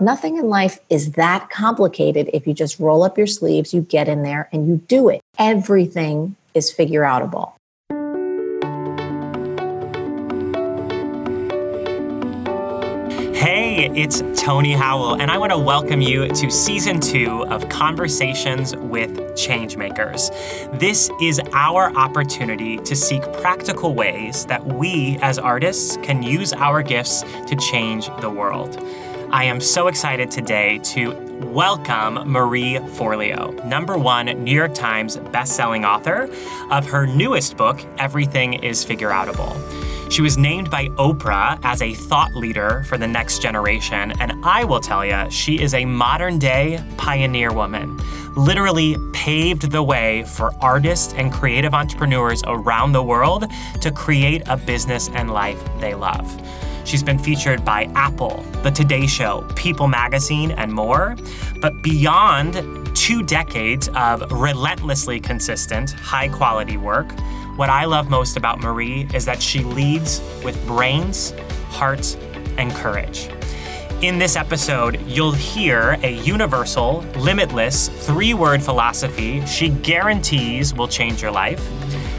Nothing in life is that complicated if you just roll up your sleeves, you get in there, and you do it. Everything is figure outable. Hey, it's Tony Howell, and I want to welcome you to season two of Conversations with Changemakers. This is our opportunity to seek practical ways that we as artists can use our gifts to change the world. I am so excited today to welcome Marie Forleo, number one New York Times bestselling author of her newest book, Everything is Figure. She was named by Oprah as a thought leader for the next generation, and I will tell you, she is a modern day pioneer woman. Literally paved the way for artists and creative entrepreneurs around the world to create a business and life they love. She's been featured by Apple, The Today Show, People Magazine, and more. But beyond two decades of relentlessly consistent, high quality work, what I love most about Marie is that she leads with brains, heart, and courage. In this episode, you'll hear a universal, limitless, three word philosophy she guarantees will change your life.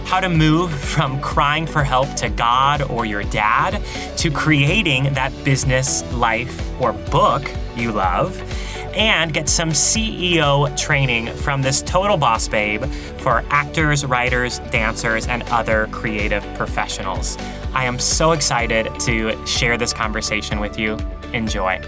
How to move from crying for help to God or your dad to creating that business, life, or book you love and get some CEO training from this total boss babe for actors, writers, dancers, and other creative professionals. I am so excited to share this conversation with you. Enjoy.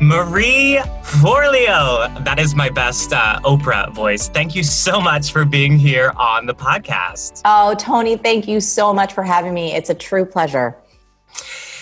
Marie Forleo. That is my best uh, Oprah voice. Thank you so much for being here on the podcast. Oh, Tony, thank you so much for having me. It's a true pleasure.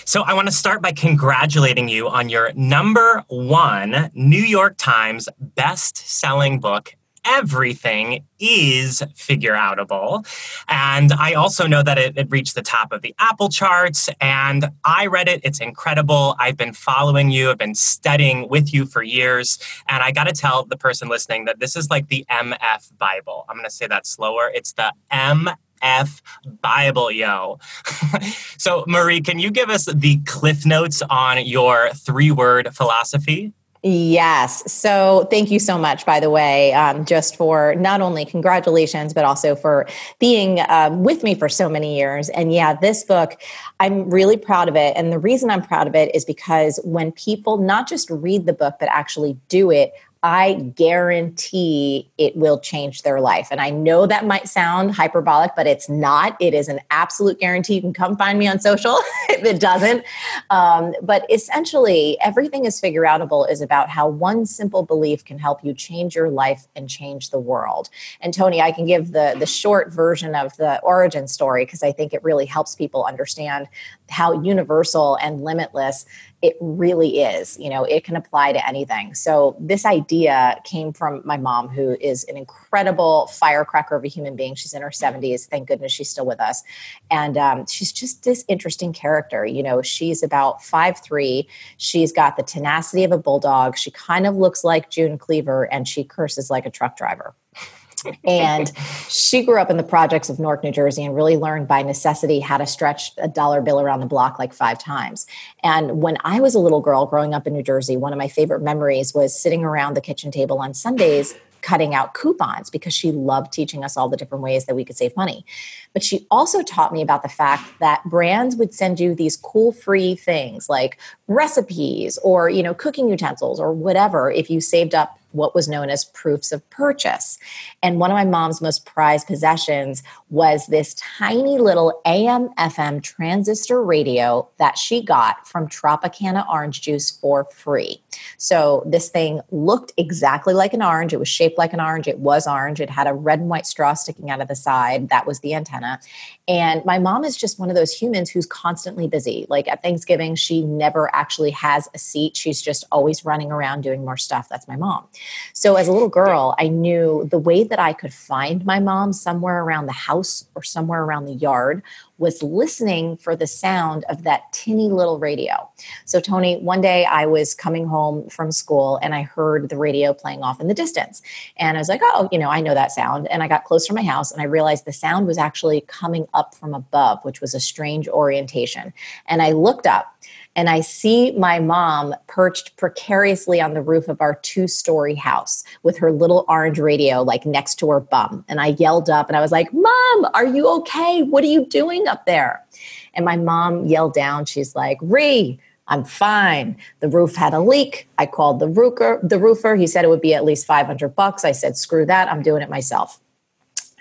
So, I want to start by congratulating you on your number one New York Times best selling book, everything is figure outable. And I also know that it, it, reached the top of the Apple charts. And I read it. It's incredible. I've been following you, I've been studying with you for years. And I got to tell the person listening that this is like the MF Bible. I'm going to say that slower. It's the MF Bible, yo. so, Marie, can you give us the cliff notes on your three word philosophy? Yes. So thank you so much, by the way, um, just for not only congratulations, but also for being um, with me for so many years. And yeah, this book, I'm really proud of it. And the reason I'm proud of it is because when people not just read the book, but actually do it, I guarantee it will change their life. And I know that might sound hyperbolic, but it's not. It is an absolute guarantee. You can come find me on social if it doesn't. Um, but essentially, everything is figure outable is about how one simple belief can help you change your life and change the world. And Tony, I can give the the short version of the origin story because I think it really helps people understand how universal and limitless it really is you know it can apply to anything. So this idea came from my mom who is an incredible firecracker of a human being. She's in her 70s thank goodness she's still with us. And um, she's just this interesting character you know she's about five three. She's got the tenacity of a bulldog. She kind of looks like june cleaver and she curses like a truck driver and she grew up in the projects of Newark, New Jersey, and really learned by necessity how to stretch a dollar bill around the block like five times. And when I was a little girl growing up in New Jersey, one of my favorite memories was sitting around the kitchen table on Sundays cutting out coupons because she loved teaching us all the different ways that we could save money. But she also taught me about the fact that brands would send you these cool free things like recipes or, you know, cooking utensils or whatever if you saved up what was known as proofs of purchase. And one of my mom's most prized possessions was this tiny little AM FM transistor radio that she got from Tropicana orange juice for free. So this thing looked exactly like an orange. It was shaped like an orange. It was orange. It had a red and white straw sticking out of the side. That was the antenna. And my mom is just one of those humans who's constantly busy. Like at Thanksgiving, she never actually has a seat. She's just always running around doing more stuff. That's my mom. So as a little girl, I knew the way that I could find my mom somewhere around the house or somewhere around the yard was listening for the sound of that tinny little radio. So, Tony, one day I was coming home from school and I heard the radio playing off in the distance. And I was like, oh, you know, I know that sound. And I got close to my house and I realized the sound was actually coming up from above, which was a strange orientation. And I looked up and I see my mom perched precariously on the roof of our two story house with her little orange radio like next to her bum. And I yelled up and I was like, Mom, are you okay? What are you doing up there? And my mom yelled down, she's like, Ree, I'm fine. The roof had a leak. I called the roofer. The roofer. He said it would be at least 500 bucks. I said, screw that. I'm doing it myself.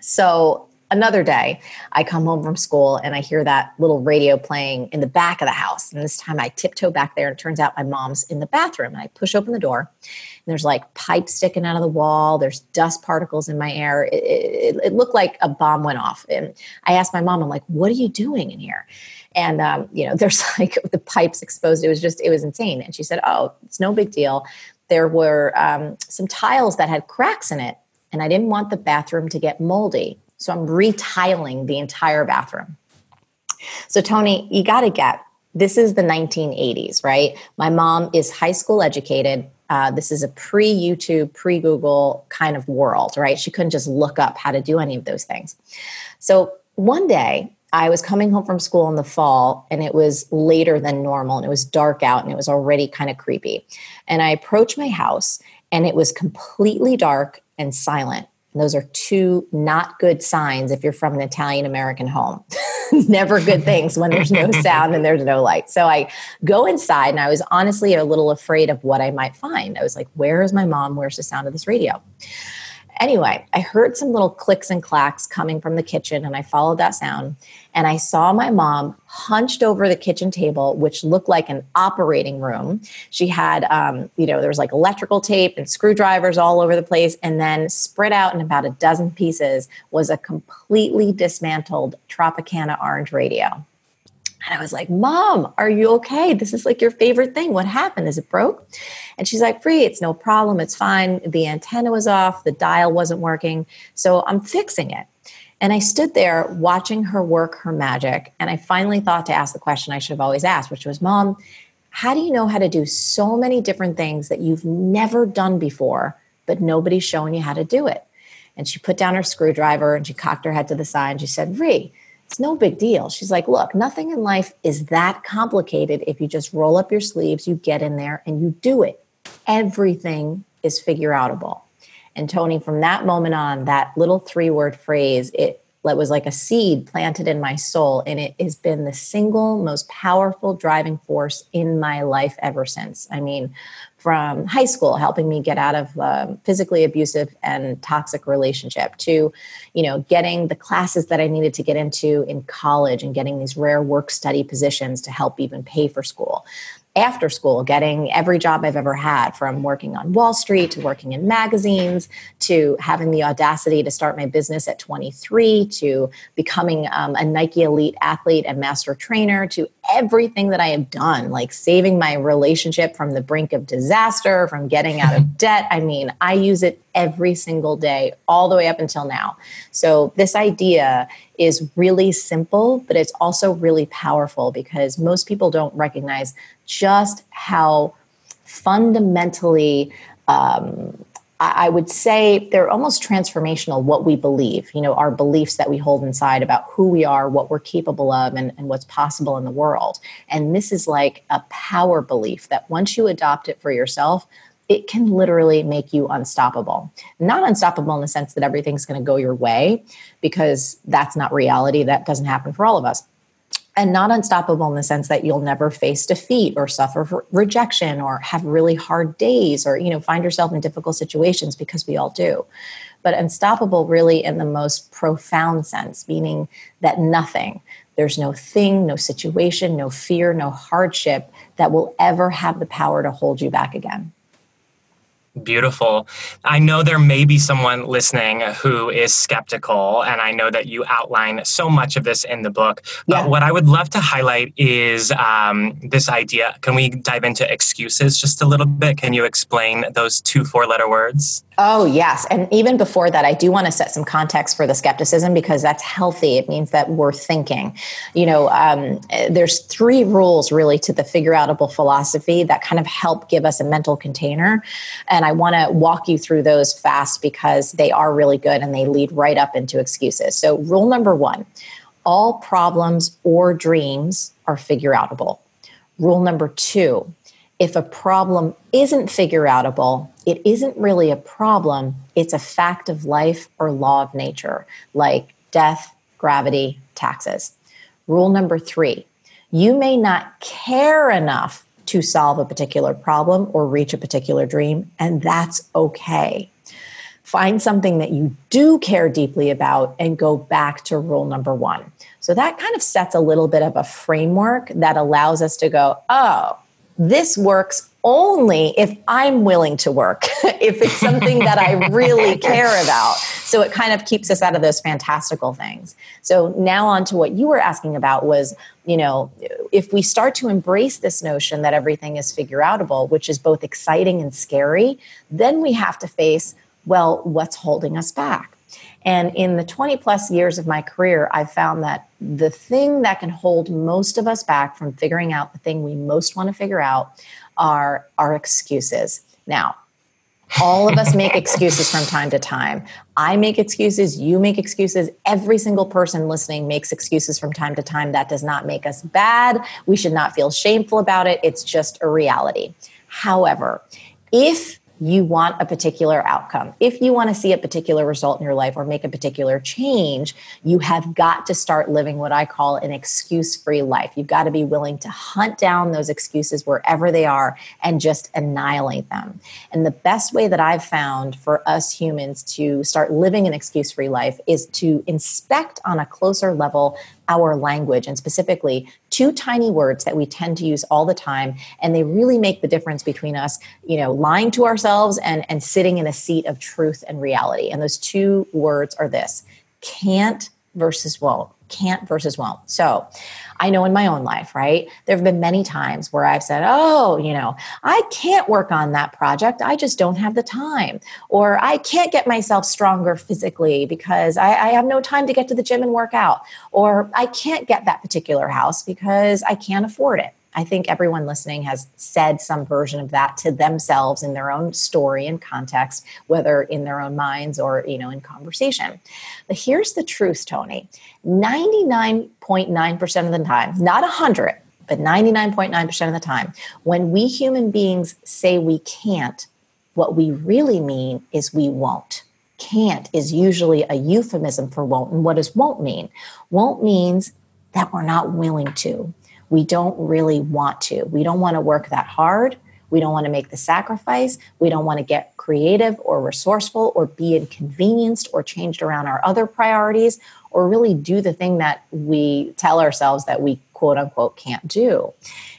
So another day, I come home from school and I hear that little radio playing in the back of the house. And this time I tiptoe back there, and it turns out my mom's in the bathroom. And I push open the door, and there's like pipes sticking out of the wall. There's dust particles in my air. It, it, it looked like a bomb went off. And I asked my mom, I'm like, what are you doing in here? And, um, you know, there's like the pipes exposed. It was just, it was insane. And she said, oh, it's no big deal. There were um, some tiles that had cracks in it. And I didn't want the bathroom to get moldy. So I'm retiling the entire bathroom. So, Tony, you got to get this is the 1980s, right? My mom is high school educated. Uh, this is a pre YouTube, pre Google kind of world, right? She couldn't just look up how to do any of those things. So, one day, I was coming home from school in the fall and it was later than normal and it was dark out and it was already kind of creepy. And I approached my house and it was completely dark and silent. And those are two not good signs if you're from an Italian American home. Never good things when there's no sound and there's no light. So I go inside and I was honestly a little afraid of what I might find. I was like, where is my mom? Where's the sound of this radio? Anyway, I heard some little clicks and clacks coming from the kitchen, and I followed that sound. And I saw my mom hunched over the kitchen table, which looked like an operating room. She had, um, you know, there was like electrical tape and screwdrivers all over the place. And then spread out in about a dozen pieces was a completely dismantled Tropicana orange radio. And I was like, Mom, are you okay? This is like your favorite thing. What happened? Is it broke? And she's like, Ree, it's no problem. It's fine. The antenna was off, the dial wasn't working. So I'm fixing it. And I stood there watching her work her magic. And I finally thought to ask the question I should have always asked, which was, Mom, how do you know how to do so many different things that you've never done before, but nobody's showing you how to do it? And she put down her screwdriver and she cocked her head to the side and she said, Ree, it's no big deal. She's like, look, nothing in life is that complicated. If you just roll up your sleeves, you get in there and you do it. Everything is figure outable. And Tony, from that moment on, that little three word phrase, it was like a seed planted in my soul. And it has been the single most powerful driving force in my life ever since. I mean, from high school helping me get out of a um, physically abusive and toxic relationship to you know getting the classes that i needed to get into in college and getting these rare work study positions to help even pay for school after school, getting every job I've ever had from working on Wall Street to working in magazines to having the audacity to start my business at 23 to becoming um, a Nike elite athlete and master trainer to everything that I have done, like saving my relationship from the brink of disaster, from getting out of debt. I mean, I use it every single day, all the way up until now. So, this idea is really simple, but it's also really powerful because most people don't recognize just how fundamentally um, I would say they're almost transformational what we believe, you know, our beliefs that we hold inside about who we are, what we're capable of, and, and what's possible in the world. And this is like a power belief that once you adopt it for yourself, it can literally make you unstoppable. Not unstoppable in the sense that everything's going to go your way, because that's not reality. That doesn't happen for all of us. And not unstoppable in the sense that you'll never face defeat or suffer rejection or have really hard days or you know find yourself in difficult situations because we all do but unstoppable really in the most profound sense, meaning that nothing, there's no thing, no situation, no fear, no hardship that will ever have the power to hold you back again. Beautiful. I know there may be someone listening who is skeptical, and I know that you outline so much of this in the book. But yeah. what I would love to highlight is um, this idea. Can we dive into excuses just a little bit? Can you explain those two four letter words? Oh, yes. And even before that, I do want to set some context for the skepticism because that's healthy. It means that we're thinking. You know, um, there's three rules really to the figure outable philosophy that kind of help give us a mental container. And I want to walk you through those fast because they are really good and they lead right up into excuses. So, rule number one all problems or dreams are figure outable. Rule number two if a problem isn't figure outable, it isn't really a problem, it's a fact of life or law of nature, like death, gravity, taxes. Rule number three you may not care enough to solve a particular problem or reach a particular dream, and that's okay. Find something that you do care deeply about and go back to rule number one. So that kind of sets a little bit of a framework that allows us to go, oh, this works only if I'm willing to work, if it's something that I really care about. So it kind of keeps us out of those fantastical things. So now on to what you were asking about was, you know, if we start to embrace this notion that everything is figure outable, which is both exciting and scary, then we have to face, well, what's holding us back? And in the 20 plus years of my career, I've found that the thing that can hold most of us back from figuring out the thing we most want to figure out are our excuses. Now, all of us make excuses from time to time. I make excuses, you make excuses. Every single person listening makes excuses from time to time. That does not make us bad. We should not feel shameful about it. It's just a reality. However, if you want a particular outcome. If you want to see a particular result in your life or make a particular change, you have got to start living what I call an excuse free life. You've got to be willing to hunt down those excuses wherever they are and just annihilate them. And the best way that I've found for us humans to start living an excuse free life is to inspect on a closer level our language and specifically two tiny words that we tend to use all the time and they really make the difference between us you know lying to ourselves and and sitting in a seat of truth and reality. And those two words are this can't versus won't can't versus won't so I know in my own life, right? There have been many times where I've said, oh, you know, I can't work on that project. I just don't have the time. Or I can't get myself stronger physically because I, I have no time to get to the gym and work out. Or I can't get that particular house because I can't afford it. I think everyone listening has said some version of that to themselves in their own story and context, whether in their own minds or, you know, in conversation. But here's the truth, Tony. 99.9% of the time, not 100, but 99.9% of the time, when we human beings say we can't, what we really mean is we won't. Can't is usually a euphemism for won't. And what does won't mean? Won't means that we're not willing to we don't really want to. We don't want to work that hard. We don't want to make the sacrifice. We don't want to get creative or resourceful or be inconvenienced or changed around our other priorities or really do the thing that we tell ourselves that we quote unquote can't do.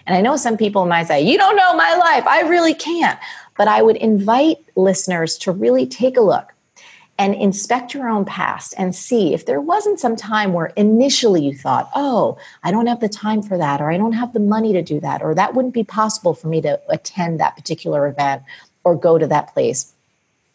And I know some people might say, You don't know my life. I really can't. But I would invite listeners to really take a look and inspect your own past and see if there wasn't some time where initially you thought, oh, I don't have the time for that, or I don't have the money to do that, or that wouldn't be possible for me to attend that particular event or go to that place.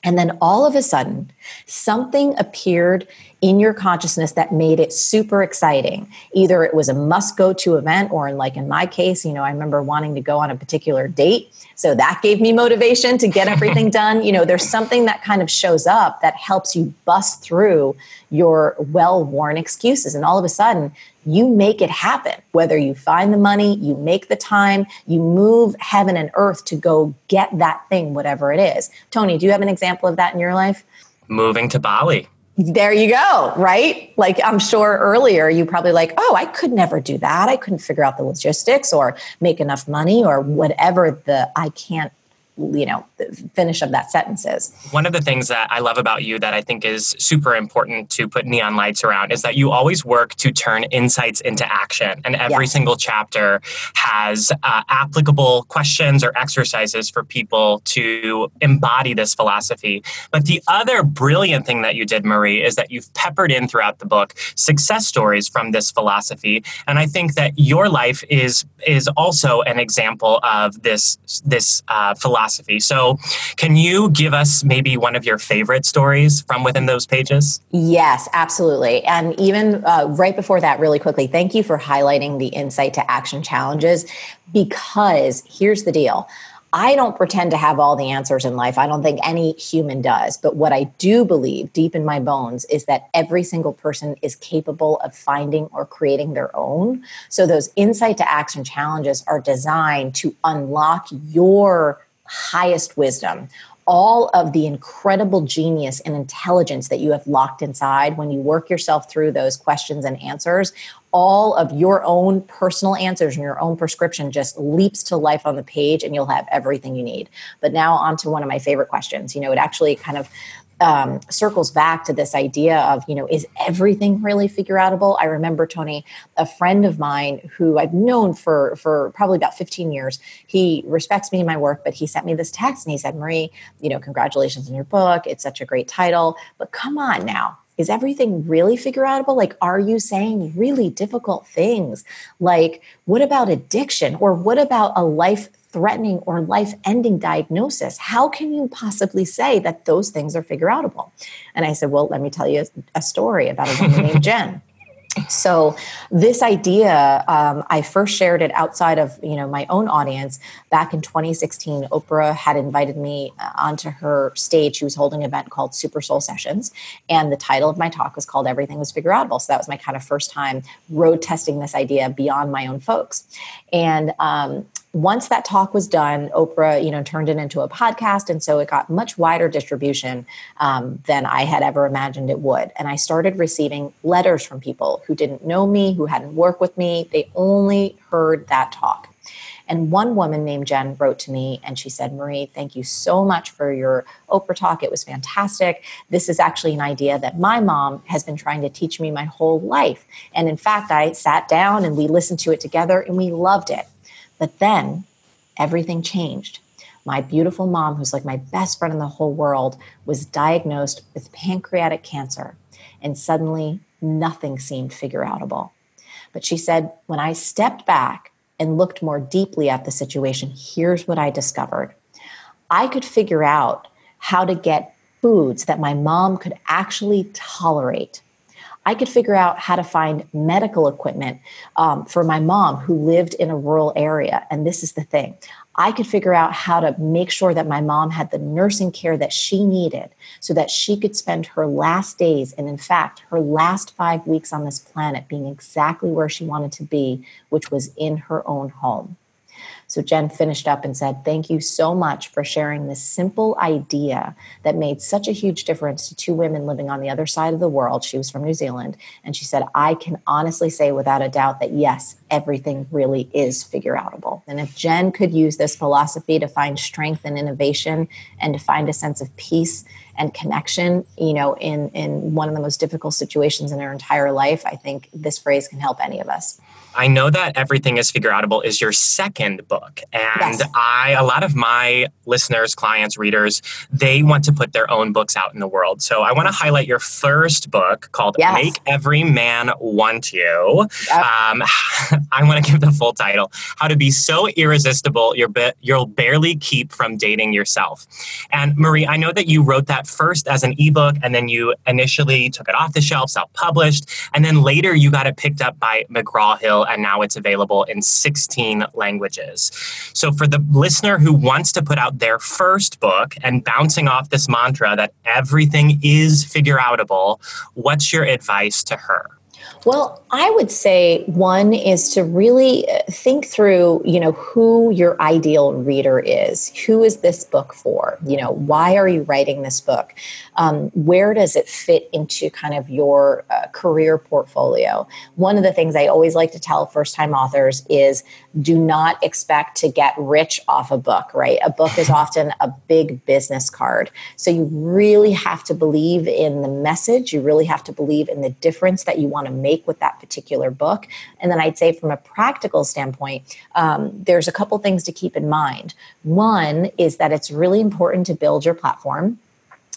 And then all of a sudden, something appeared in your consciousness that made it super exciting. Either it was a must go to event, or in, like in my case, you know, I remember wanting to go on a particular date So that gave me motivation to get everything done. You know, there's something that kind of shows up that helps you bust through your well worn excuses. And all of a sudden, you make it happen. Whether you find the money, you make the time, you move heaven and earth to go get that thing, whatever it is. Tony, do you have an example of that in your life? Moving to Bali. There you go, right? Like I'm sure earlier you probably like, oh, I could never do that. I couldn't figure out the logistics or make enough money or whatever the I can't you know the finish of that sentence is one of the things that i love about you that i think is super important to put neon lights around is that you always work to turn insights into action. And every yes. single chapter has uh, applicable questions or exercises for people to embody this philosophy. But the other brilliant thing that you did marie is that you've peppered in throughout the book success stories from this philosophy. And i think that your life is is also an example of this this uh, philosophy philosophy. So, can you give us maybe one of your favorite stories from within those pages? Yes, absolutely. And even uh, right before that, really quickly, thank you for highlighting the insight to action challenges because here's the deal. I don't pretend to have all the answers in life. I don't think any human does. But what I do believe deep in my bones is that every single person is capable of finding or creating their own. So those insight to action challenges are designed to unlock your highest wisdom, all of the incredible genius and intelligence that you have locked inside when you work yourself through those questions and answers, all of your own personal answers and your own prescription just leaps to life on the page and you'll have everything you need. But now on to one of my favorite questions. You know, it actually kind of um, circles back to this idea of, you know, is everything really figure outable? I remember Tony, a friend of mine who I've known for for probably about 15 years. He respects me and my work, but he sent me this text and he said, Marie, you know, congratulations on your book. It's such a great title, but come on now. Is everything really figure outable? Like, are you saying really difficult things? Like, what about addiction? Or what about a life threatening or life ending diagnosis, how can you possibly say that those things are figure outable? And I said, Well, let me tell you a, story about a woman named Jen. So this idea, um, I first shared it outside of you know my own audience back in 2016. Oprah had invited me uh, onto her stage. She was holding an event called Super Soul Sessions, and the title of my talk was called "Everything Was Figure Outable." So that was my kind of first time road testing this idea beyond my own folks. And um, once that talk was done, Oprah, you know, turned it into a podcast, and so it got much wider distribution um, than I had ever imagined it would. And I started receiving letters from people who didn't know me, who hadn't worked with me. They only heard that talk. And one woman named Jen wrote to me and she said, Marie, thank you so much for your Oprah talk. It was fantastic. This is actually an idea that my mom has been trying to teach me my whole life. And in fact, I sat down and we listened to it together and we loved it. But then everything changed. My beautiful mom, who's like my best friend in the whole world, was diagnosed with pancreatic cancer. And suddenly nothing seemed figure outable. But she said, when I stepped back and looked more deeply at the situation, here's what I discovered. I could figure out how to get foods that my mom could actually tolerate I could figure out how to find medical equipment um, for my mom who lived in a rural area. And this is the thing I could figure out how to make sure that my mom had the nursing care that she needed so that she could spend her last days, and in fact, her last five weeks on this planet being exactly where she wanted to be, which was in her own home. So Jen finished up and said, Thank you so much for sharing this simple idea that made such a huge difference to two women living on the other side of the world. She was from New Zealand. And she said, I can honestly say without a doubt that yes, everything really is figure outable. And if Jen could use this philosophy to find strength and innovation and to find a sense of peace and connection, you know, in, in one of the most difficult situations in her entire life, I think this phrase can help any of us. I know that Everything is Figure Outable is your second book. And yes. I, a lot of my listeners, clients, readers, they want to put their own books out in the world. So I want to highlight your first book called yes. Make Every Man Want You. Yep. Um, I want to give the full title How to Be So Irresistible You're ba- You'll Barely Keep from Dating Yourself. And Marie, I know that you wrote that first as an ebook and then you initially took it off the shelf, self published, and then later you got it picked up by McGraw Hill and now it's available in 16 languages. So, for the listener who wants to put out their first book and bouncing off this mantra that everything is figure outable, what's your advice to her? Well, I would say one is to really uh, think through, you know, who your ideal reader is. Who is this book for? You know, why are you writing this book? Um, where does it fit into kind of your uh, career portfolio? One of the things I always like to tell first time authors is do not expect to get rich off a book, right? A book is often a big business card. So you really have to believe in the message. You really have to believe in the difference that you want to make with that particular book. And then I'd say, from a practical standpoint, um, there's a couple things to keep in mind. One is that it's really important to build your platform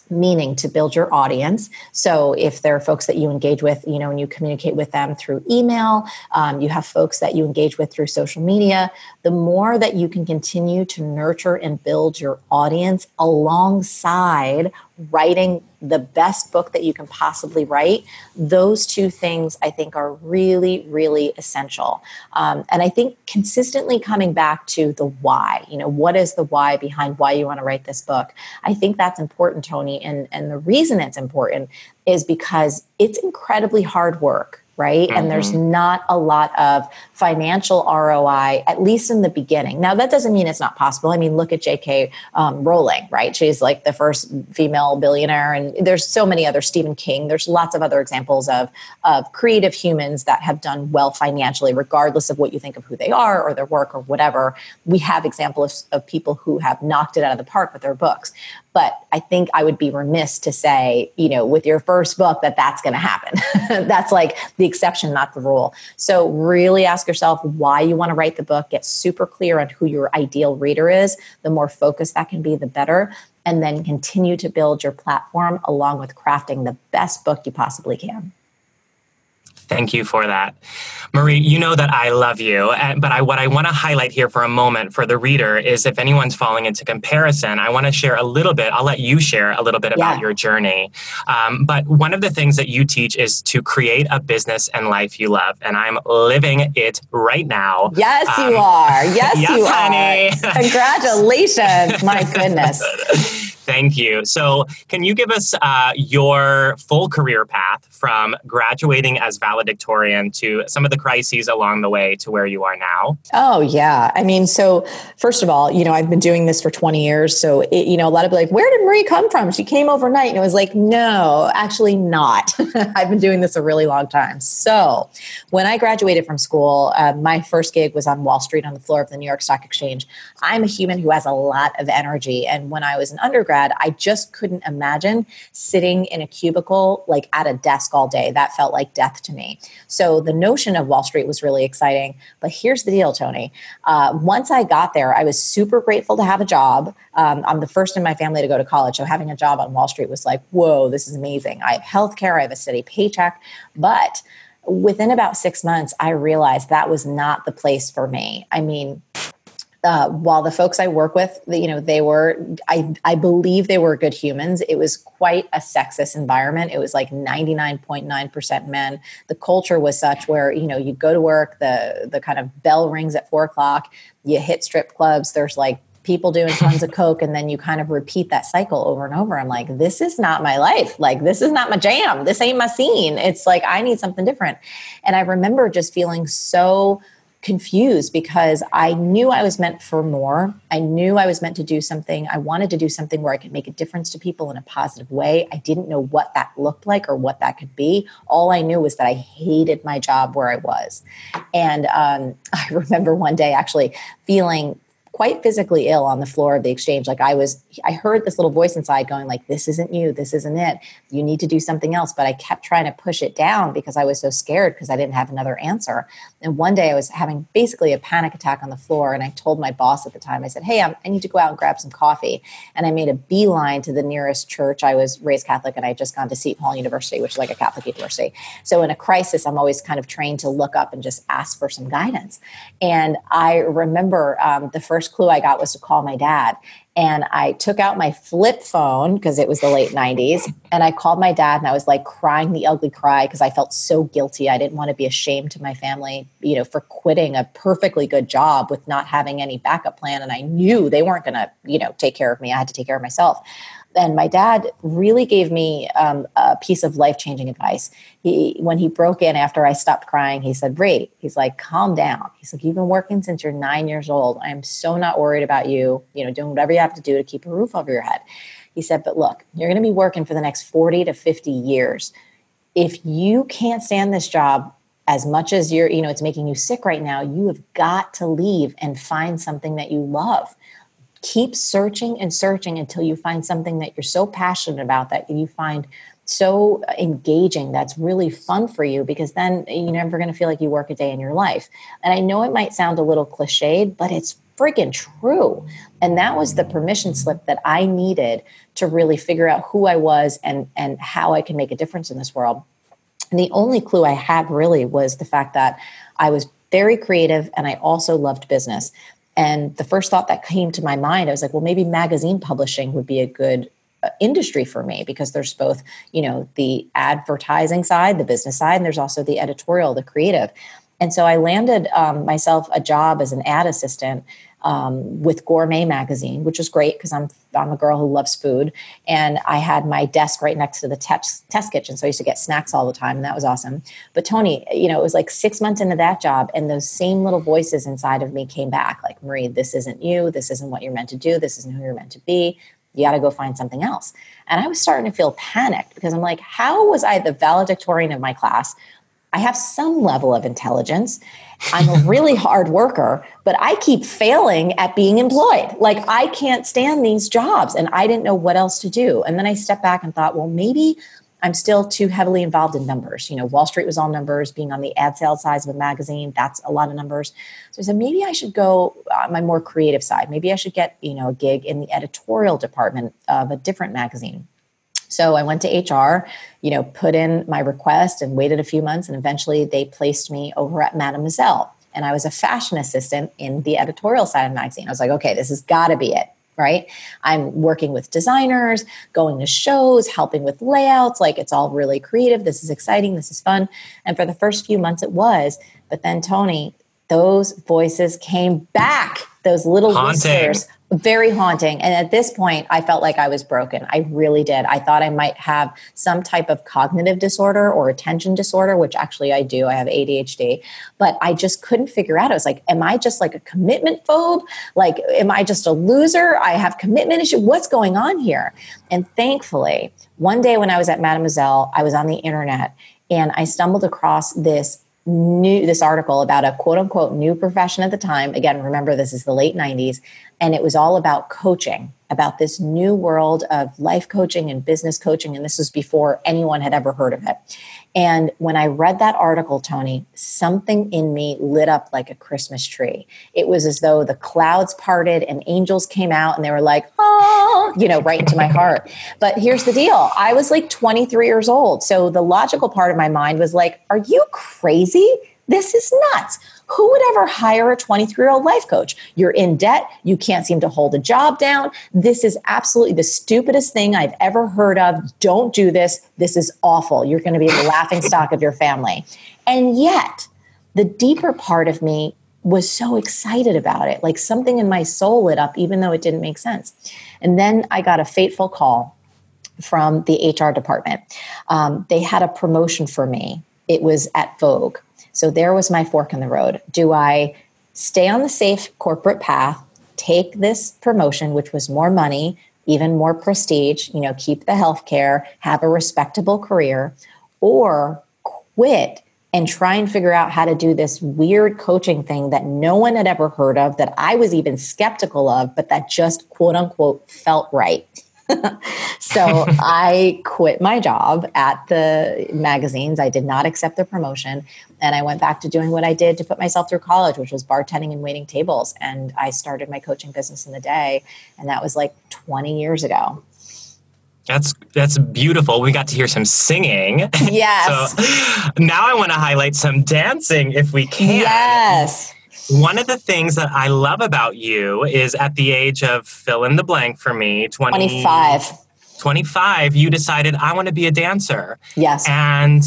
meaning to build your audience. So if there are folks that you engage with, you know, and you communicate with them through email, um, you have folks that you engage with through social media, the more that you can continue to nurture and build your audience alongside writing the best book that you can possibly write, those two things I think are really, really essential. Um, and I think consistently coming back to the why, you know, what is the why behind why you want to write this book? I think that's important, Tony. And, and the reason it's important is because it's incredibly hard work right? Mm-hmm. And there's mm-hmm. not a lot of financial ROI, at least in the beginning. Now, that doesn't mean it's not possible. I mean, look at J.K. Um, Rowling, right? She's like the first female billionaire, and there's so many other Stephen King. There's lots of other examples of of creative humans that have done well financially, regardless of what you think of who they are or their work or whatever. We have examples of, people who have knocked it out of the park with their books. But I think I would be remiss to say, you know, with your first book that that's going to happen. that's like the exception, not the rule. So really ask yourself why you want to write the book. Get super clear on who your ideal reader is. The more focused that can be, the better. And then continue to build your platform along with crafting the best book you possibly can. Thank you for that. Marie, you know that I love you, but I, what I want to highlight here for a moment for the reader is if anyone's falling into comparison, I want to share a little bit. I'll let you share a little bit about yeah. your journey. Um, but one of the things that you teach is to create a business and life you love, and I'm living it right now. Yes, um, you are. Yes, yes you honey. are. Congratulations. My goodness. Thank you. So, can you give us uh, your full career path from graduating as valedictorian to some of the crises along the way to where you are now? Oh, yeah. I mean, so first of all, you know, I've been doing this for 20 years. So, it, you know, a lot of people like, where did Marie come from? She came overnight. And it was like, no, actually not. I've been doing this a really long time. So, when I graduated from school, uh, my first gig was on Wall Street on the floor of the New York Stock Exchange. I'm a human who has a lot of energy. And when I was an undergrad, undergrad, I just couldn't imagine sitting in a cubicle like at a desk all day. That felt like death to me. So the notion of Wall Street was really exciting. But here's the deal, Tony. Uh, once I got there, I was super grateful to have a job. Um, I'm the first in my family to go to college. So having a job on Wall Street was like, whoa, this is amazing. I have health care, I have a steady paycheck. But within about six months, I realized that was not the place for me. I mean, uh, while the folks I work with, you know, they were, I, I believe they were good humans. It was quite a sexist environment. It was like 99.9% men. The culture was such where, you know, you go to work, the, the kind of bell rings at four o'clock, you hit strip clubs, there's like people doing tons of coke and then you kind of repeat that cycle over and over i'm like this is not my life like this is not my jam this ain't my scene it's like i need something different and i remember just feeling so confused because I knew I was meant for more. I knew I was meant to do something. I wanted to do something where I could make a difference to people in a positive way. I didn't know what that looked like or what that could be. All I knew was that I hated my job where I was. And um, I remember one day actually feeling quite physically ill on the floor of the exchange. Like i was i heard this little voice inside going like this isn't you. This isn't it. You need to do something else. But i kept trying to push it down because i was so scared because i didn't have another answer. And one day i was having basically a panic attack on the floor and i told my boss at the time i said hey I'm, i need to go out and grab some coffee. And i made a beeline to the nearest church. I was raised catholic and i had just gone to seton hall university which is like a catholic university. So in a crisis i'm always kind of trained to look up and just ask for some guidance. And i remember um, the first first clue I got was to call my dad. And I took out my flip phone because it was the late 90s. And I called my dad and I was like crying the ugly cry because I felt so guilty. I didn't want to be ashamed to my family, you know, for quitting a perfectly good job with not having any backup plan. And I knew they weren't going to, you know, take care of me. I had to take care of myself and my dad really gave me um, a piece of life changing advice. He, when he broke in after I stopped crying, he said, "Ray, he's like, calm down. He's like, you've been working since you're nine years old. I am so not worried about you. You know, doing whatever you have to do to keep a roof over your head." He said, "But look, you're going to be working for the next forty to fifty years. If you can't stand this job." As much as you're, you know, it's making you sick right now, you have got to leave and find something that you love keep searching and searching until you find something that you're so passionate about that you find so engaging that's really fun for you because then you're never going to feel like you work a day in your life. And I know it might sound a little cliched, but it's freaking true. And that was the permission slip that I needed to really figure out who I was and and how I can make a difference in this world. And the only clue I had really was the fact that I was very creative and I also loved business. And the first thought that came to my mind, I was like, well, maybe magazine publishing would be a good uh, industry for me because there's both, you know, the advertising side, the business side, and there's also the editorial, the creative. And so I landed um, myself a job as an ad assistant um, with Gourmet Magazine, which was great because I'm I'm a girl who loves food, and I had my desk right next to the test, test kitchen, so I used to get snacks all the time, and that was awesome. But Tony, you know, it was like six months into that job, and those same little voices inside of me came back, like Marie, this isn't you, this isn't what you're meant to do, this isn't who you're meant to be. You got to go find something else. And I was starting to feel panicked because I'm like, how was I the valedictorian of my class? I have some level of intelligence. I'm a really hard worker, but I keep failing at being employed. Like I can't stand these jobs and I didn't know what else to do. And then I stepped back and thought, well, maybe I'm still too heavily involved in numbers. You know, Wall Street was all numbers, being on the ad sales side of a magazine, that's a lot of numbers. So I said, maybe I should go on my more creative side. Maybe I should get, you know, a gig in the editorial department of a different magazine. So I went to HR, you know, put in my request and waited a few months, and eventually they placed me over at Mademoiselle. And I was a fashion assistant in the editorial side of the magazine. I was like, okay, this has got to be it, right? I'm working with designers, going to shows, helping with layouts. Like it's all really creative. This is exciting. This is fun. And for the first few months, it was. But then, Tony, those voices came back, those little Haunting. whispers very haunting. And at this point, I felt like I was broken. I really did. I thought I might have some type of cognitive disorder or attention disorder, which actually I do. I have ADHD, but I just couldn't figure out. I was like, am I just like a commitment phobe? Like, am I just a loser? I have commitment issue. What's going on here? And thankfully, one day when I was at Mademoiselle, I was on the internet and I stumbled across this new this article about a quote unquote new profession at the time. Again remember this is the late 90s and it was all about coaching about this new world of life coaching and business coaching and this was before anyone had ever heard of it and when I read that article, Tony, something in me lit up like a Christmas tree. It was as though the clouds parted and angels came out and they were like, oh, you know, right into my heart. But here's the deal I was like 23 years old. So the logical part of my mind was like, are you crazy? This is nuts. Who would ever hire a 23 year old life coach? You're in debt. You can't seem to hold a job down. This is absolutely the stupidest thing I've ever heard of. Don't do this. This is awful. You're going to be the laughing stock of your family. And yet, the deeper part of me was so excited about it. Like something in my soul lit up, even though it didn't make sense. And then I got a fateful call from the HR department. Um, they had a promotion for me. It was at Vogue. So there was my fork in the road. Do I stay on the safe corporate path, take this promotion, which was more money, even more prestige, you know, keep the healthcare, have a respectable career, or quit and try and figure out how to do this weird coaching thing that no one had ever heard of, that I was even skeptical of, but that just quote unquote felt right. so I quit my job at the magazines. I did not accept the promotion. And I went back to doing what I did to put myself through college, which was bartending and waiting tables. And I started my coaching business in the day. And that was like 20 years ago. That's that's beautiful. We got to hear some singing. Yes. so now I want to highlight some dancing if we can. Yes. One of the things that I love about you is at the age of fill in the blank for me, 20, 25. 25, you decided I want to be a dancer. Yes. And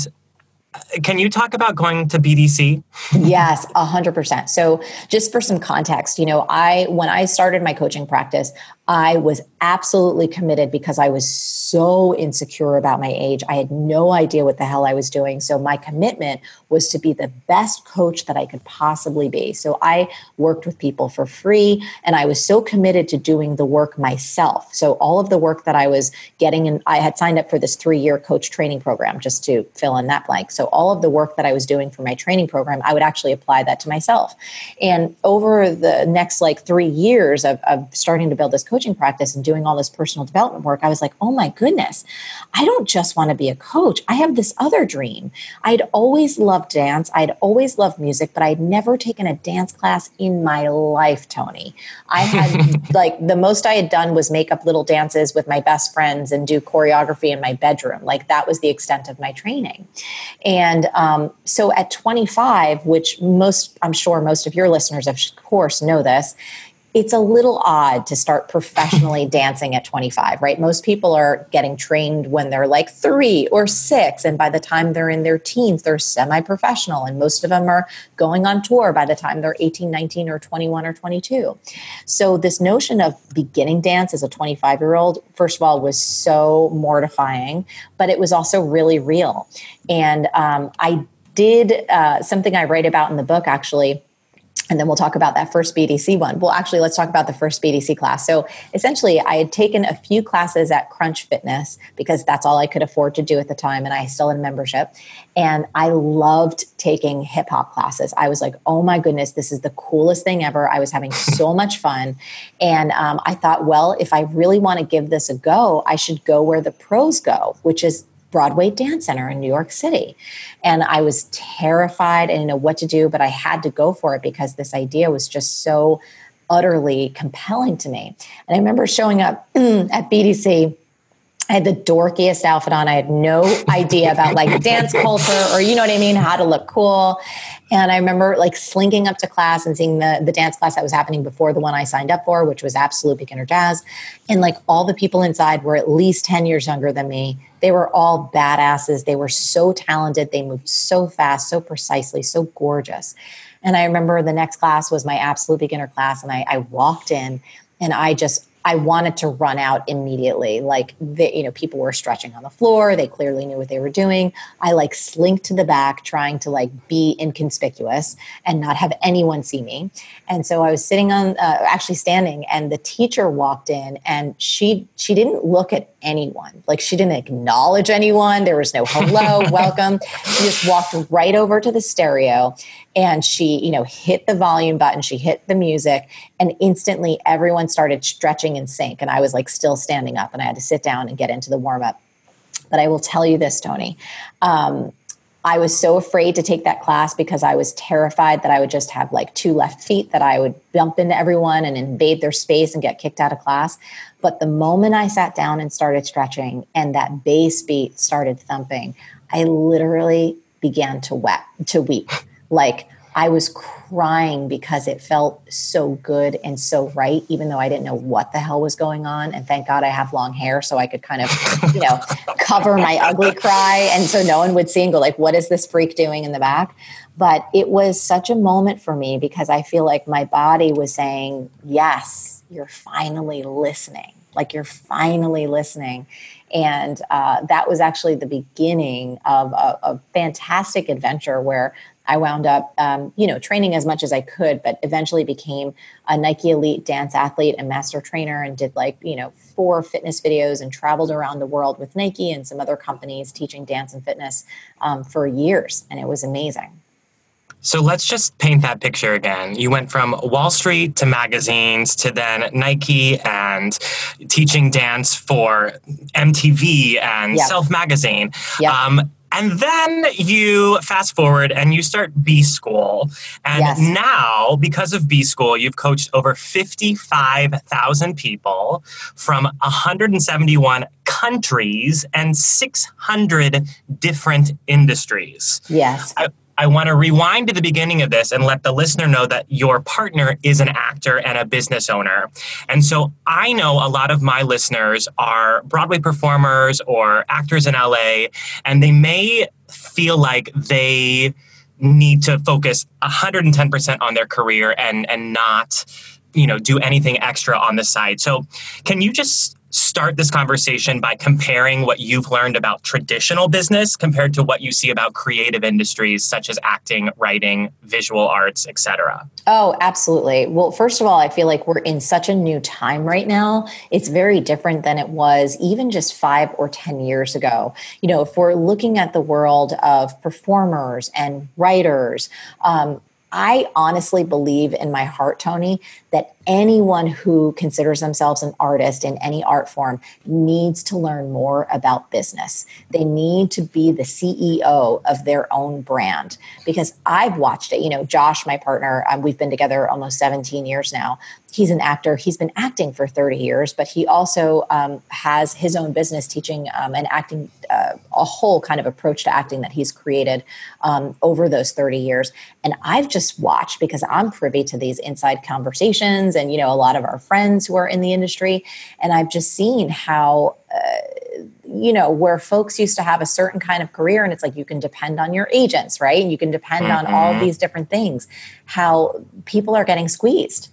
uh, can you talk about going to BDC? yes, 100%. So, just for some context, you know, I when I started my coaching practice, I was absolutely committed because I was so insecure about my age. I had no idea what the hell I was doing. So, my commitment was to be the best coach that I could possibly be. So, I worked with people for free and I was so committed to doing the work myself. So, all of the work that I was getting, and I had signed up for this three year coach training program just to fill in that blank. So, all of the work that I was doing for my training program, I would actually apply that to myself. And over the next like three years of, of starting to build this coach coaching practice and doing all this personal development work, I was like, oh my goodness, I don't just want to be a coach. I have this other dream. I'd always loved dance, I'd always loved music, but I'd never taken a dance class in my life, Tony. I had like the most I had done was make up little dances with my best friends and do choreography in my bedroom. Like that was the extent of my training. And um, so at 25, which most, I'm sure most of your listeners, of course, know this, it's a little odd to start professionally dancing at 25, right? Most people are getting trained when they're like three or six. And by the time they're in their teens, they're semi professional. And most of them are going on tour by the time they're 18, 19, or 21 or 22. So, this notion of beginning dance as a 25 year old, first of all, was so mortifying, but it was also really real. And um, I did uh, something I write about in the book actually and then we'll talk about that first BDC one. Well, actually, let's talk about the first BDC class. So essentially, I had taken a few classes at Crunch Fitness because that's all I could afford to do at the time, and I still had a membership. And I loved taking hip hop classes. I was like, oh my goodness, this is the coolest thing ever. I was having so much fun. And um, I thought, well, if I really want to give this a go, I should go where the pros go, which is Broadway Dance Center in New York City. And I was terrified. I didn't know what to do, but I had to go for it because this idea was just so utterly compelling to me. And I remember showing up at BDC. I had the dorkiest outfit on. I had no idea about like dance culture or, you know what I mean, how to look cool. And I remember like slinking up to class and seeing the, the dance class that was happening before the one I signed up for, which was Absolute Beginner Jazz. And like all the people inside were at least 10 years younger than me. They were all badasses. They were so talented. They moved so fast, so precisely, so gorgeous. And I remember the next class was my Absolute Beginner class. And I, I walked in and I just I wanted to run out immediately. Like, the, you know, people were stretching on the floor. They clearly knew what they were doing. I like slinked to the back, trying to like be inconspicuous and not have anyone see me. And so I was sitting on, uh, actually standing, and the teacher walked in, and she she didn't look at anyone. Like, she didn't acknowledge anyone. There was no hello, welcome. She just walked right over to the stereo and she you know hit the volume button she hit the music and instantly everyone started stretching in sync and i was like still standing up and i had to sit down and get into the warm up but i will tell you this tony um, I was so afraid to take that class because I was terrified that I would just have like two left feet, that I would bump into everyone and invade their space and get kicked out of class. But the moment I sat down and started stretching and that bass beat started thumping, I literally began to weep, to weep. Like I was crying because it felt so good and so right, even though I didn't know what the hell was going on. And thank God I have long hair so I could kind of, you know, cover my ugly cry. And so no one would see and go, like, what is this freak doing in the back? But it was such a moment for me because I feel like my body was saying, yes, you're finally listening. Like you're finally listening. And uh, that was actually the beginning of a, a fantastic adventure where I wound up, um, you know, training as much as I could, but eventually became a Nike Elite dance athlete and master trainer and did like, you know, four fitness videos and traveled around the world with Nike and some other companies teaching dance and fitness um, for years. And it was amazing. So let's just paint that picture again. You went from Wall Street to magazines to then Nike and teaching dance for MTV and yep. Self Magazine. Yep. Um, and then you fast forward and you start B School. And yes. now, because of B School, you've coached over 55,000 people from 171 countries and 600 different industries. Yes. I, I want to rewind to the beginning of this and let the listener know that your partner is an actor and a business owner. And so I know a lot of my listeners are Broadway performers or actors in LA, and they may feel like they need to focus 110% on their career and and not you know do anything extra on the side so can you just start this conversation by comparing what you've learned about traditional business compared to what you see about creative industries such as acting, writing, visual arts, etc. Oh, absolutely. Well, first of all, I feel like we're in such a new time right now. It's very different than it was even just 5 or 10 years ago. You know, if we're looking at the world of performers and writers, um, I honestly believe in my heart, Tony, that anyone who considers themselves an artist in any art form needs to learn more about business. They need to be the CEO of their own brand because I've watched it. You know, Josh, my partner, um, we've been together almost 17 years now. He's an actor. He's been acting for 30 years, but he also um, has his own business teaching um, and acting, uh, a whole kind of approach to acting that he's created um, over those 30 years. And I've just watched because I'm privy to these inside conversations conversations and you know a lot of our friends who are in the industry. And i've just seen how uh, you know where folks used to have a certain kind of career and it's like you can depend on your agents right? And you can depend mm-hmm. on all mm-hmm. these different things. How people are getting squeezed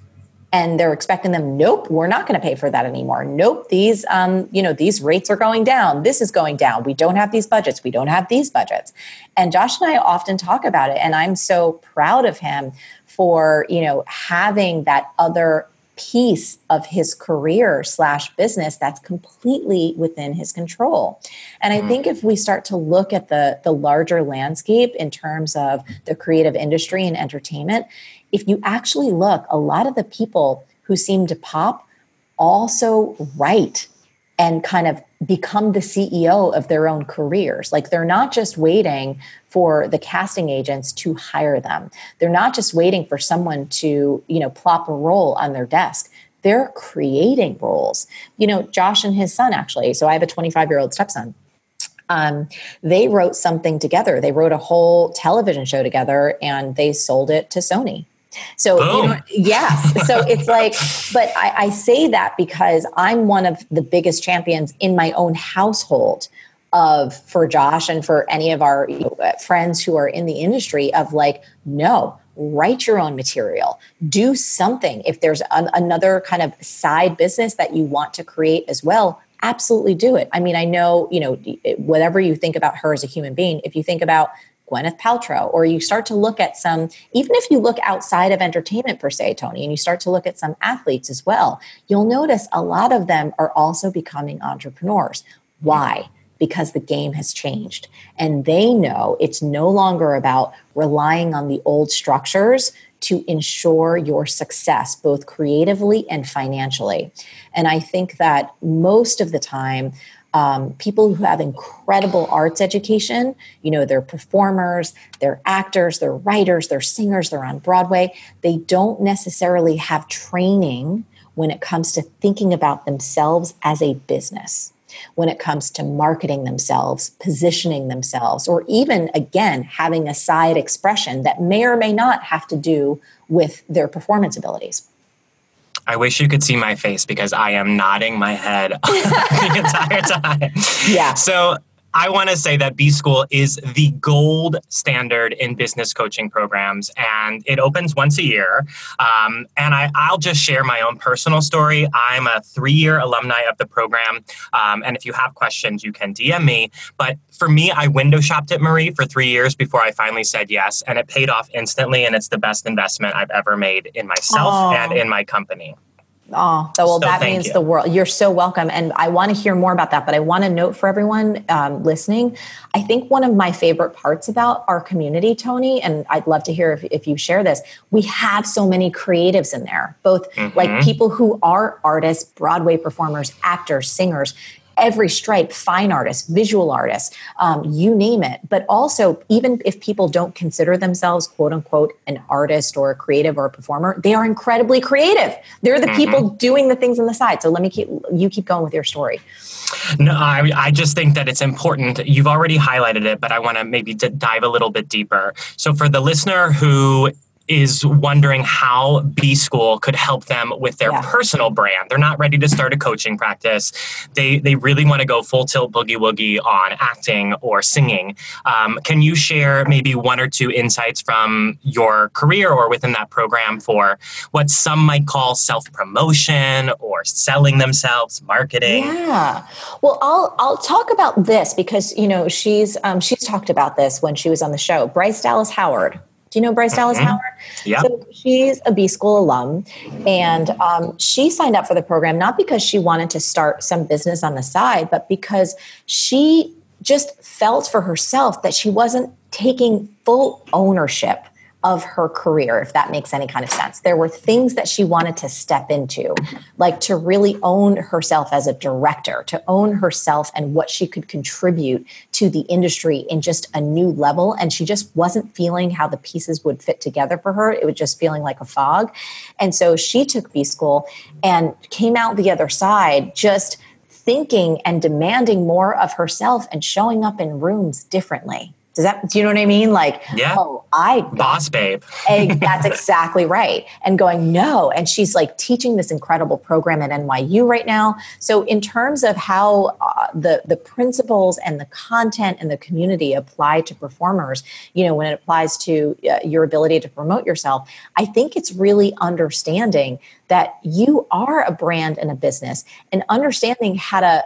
and they're expecting them nope we're not going to pay for that anymore. Nope these um, you know these rates are going down. This is going down. We don't have these budgets. We don't have these budgets. And josh and i often talk about it and i'm so proud of him for you know having that other piece of his career slash business that's completely within his control and i mm. think if we start to look at the the larger landscape in terms of the creative industry and entertainment if you actually look a lot of the people who seem to pop also write and kind of become the CEO of their own careers. Like they're not just waiting for the casting agents to hire them. They're not just waiting for someone to, you know, plop a role on their desk. They're creating roles. You know, Josh and his son actually. So I have a 25 year old stepson. Um, they wrote something together. They wrote a whole television show together and they sold it to Sony. So, you know, yes. So it's like, but I, I say that because I'm one of the biggest champions in my own household of for Josh and for any of our you know, friends who are in the industry of like, no, write your own material, do something. If there's an, another kind of side business that you want to create as well, absolutely do it. I mean, I know, you know, whatever you think about her as a human being, if you think about Gwyneth Paltrow, or you start to look at some, even if you look outside of entertainment per se, Tony, and you start to look at some athletes as well, you'll notice a lot of them are also becoming entrepreneurs. Why? Because the game has changed. And they know it's no longer about relying on the old structures to ensure your success, both creatively and financially. And I think that most of the time, um, people who have incredible arts education. You know, they're performers, they're actors, they're writers, they're singers, they're on Broadway. They don't necessarily have training when it comes to thinking about themselves as a business when it comes to marketing themselves, positioning themselves, or even, again, having a side expression that may or may not have to do with their performance abilities. I wish you could see my face because I am nodding my head the entire time. Yeah. So I want to say that B School is the gold standard in business coaching programs, and it opens once a year. Um, and I, will just share my own personal story. I'm a three year alumni of the program. Um, and if you have questions, you can DM me. But for me, I window shopped at Marie for three years before I finally said yes, and it paid off instantly. And it's the best investment I've ever made in myself oh. and in my company. Oh, so, well, so that means you. the world. You're so welcome. And I want to hear more about that. But I want to note for everyone um, listening, I think one of my favorite parts about our community, Tony, and I'd love to hear if, if you share this, we have so many creatives in there, both mm-hmm. like people who are artists, Broadway performers, actors, singers, every stripe, fine artists, visual artists, um, you name it. But also, even if people don't consider themselves, quote unquote, an artist or a creative or a performer, they are incredibly creative. They're the mm-hmm. people doing the things on the side. So let me keep, you keep going with your story. No, I, I just think that it's important. You've already highlighted it, but I want to maybe dive a little bit deeper. So, for the listener who is wondering how B School could help them with their yeah. personal brand. They're not ready to start a coaching practice. They they really want to go full tilt boogie woogie on acting or singing. Um, can you share maybe one or two insights from your career or within that program for what some might call self promotion or selling themselves, marketing? Yeah. Well, I'll I'll talk about this because you know she's um, she's talked about this when she was on the show. Bryce Dallas Howard do you know Bryce Dallas mm-hmm. Howard? Yeah. So she's a B School alum, and um, she signed up for the program not because she wanted to start some business on the side, but because she just felt for herself that she wasn't taking full ownership of her career, if that makes any kind of sense. There were things that she wanted to step into, like to really own herself as a director, to own herself and what she could contribute to the industry in just a new level. And she just wasn't feeling how the pieces would fit together for her. It was just feeling like a fog. And so she took B school and came out the other side just thinking and demanding more of herself and showing up in rooms differently. Does that, do you know what I mean? Like, yeah. oh, I boss babe. that's exactly right. And going, no. And she's like teaching this incredible program at NYU right now. So in terms of how uh, the, the principles and the content and the community apply to performers, you know, when it applies to uh, your ability to promote yourself, I think it's really understanding that you are a brand and a business and understanding how to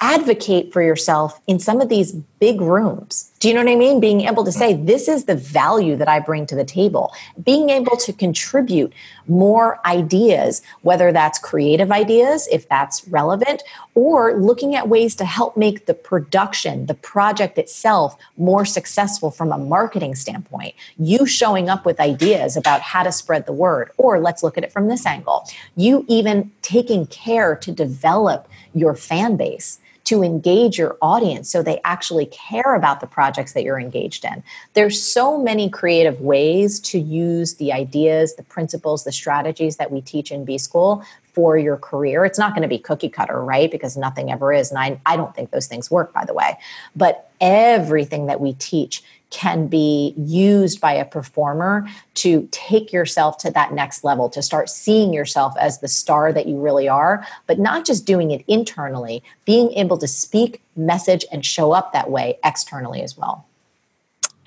advocate for yourself in some of these big rooms. Do you know what I mean? Being able to mm-hmm. say, this is the value that I bring to the table. Being able to contribute more ideas, whether that's creative ideas, if that's relevant, or looking at ways to help make the production, the project itself, more successful from a marketing standpoint. You showing up with ideas about how to spread the word, or let's look at it from this angle. You even taking care to develop your fan base to engage your audience so they actually care about the projects that you're engaged in. There's so many creative ways to use the ideas, the principles, the strategies that we teach in B School for your career. It's not going to be cookie cutter, right? Because nothing ever is. And I, I don't think those things work, by the way. But everything that we teach can be used by a performer to take yourself to that next level, to start seeing yourself as the star that you really are, but not just doing it internally, being able to speak, message, and show up that way externally as well.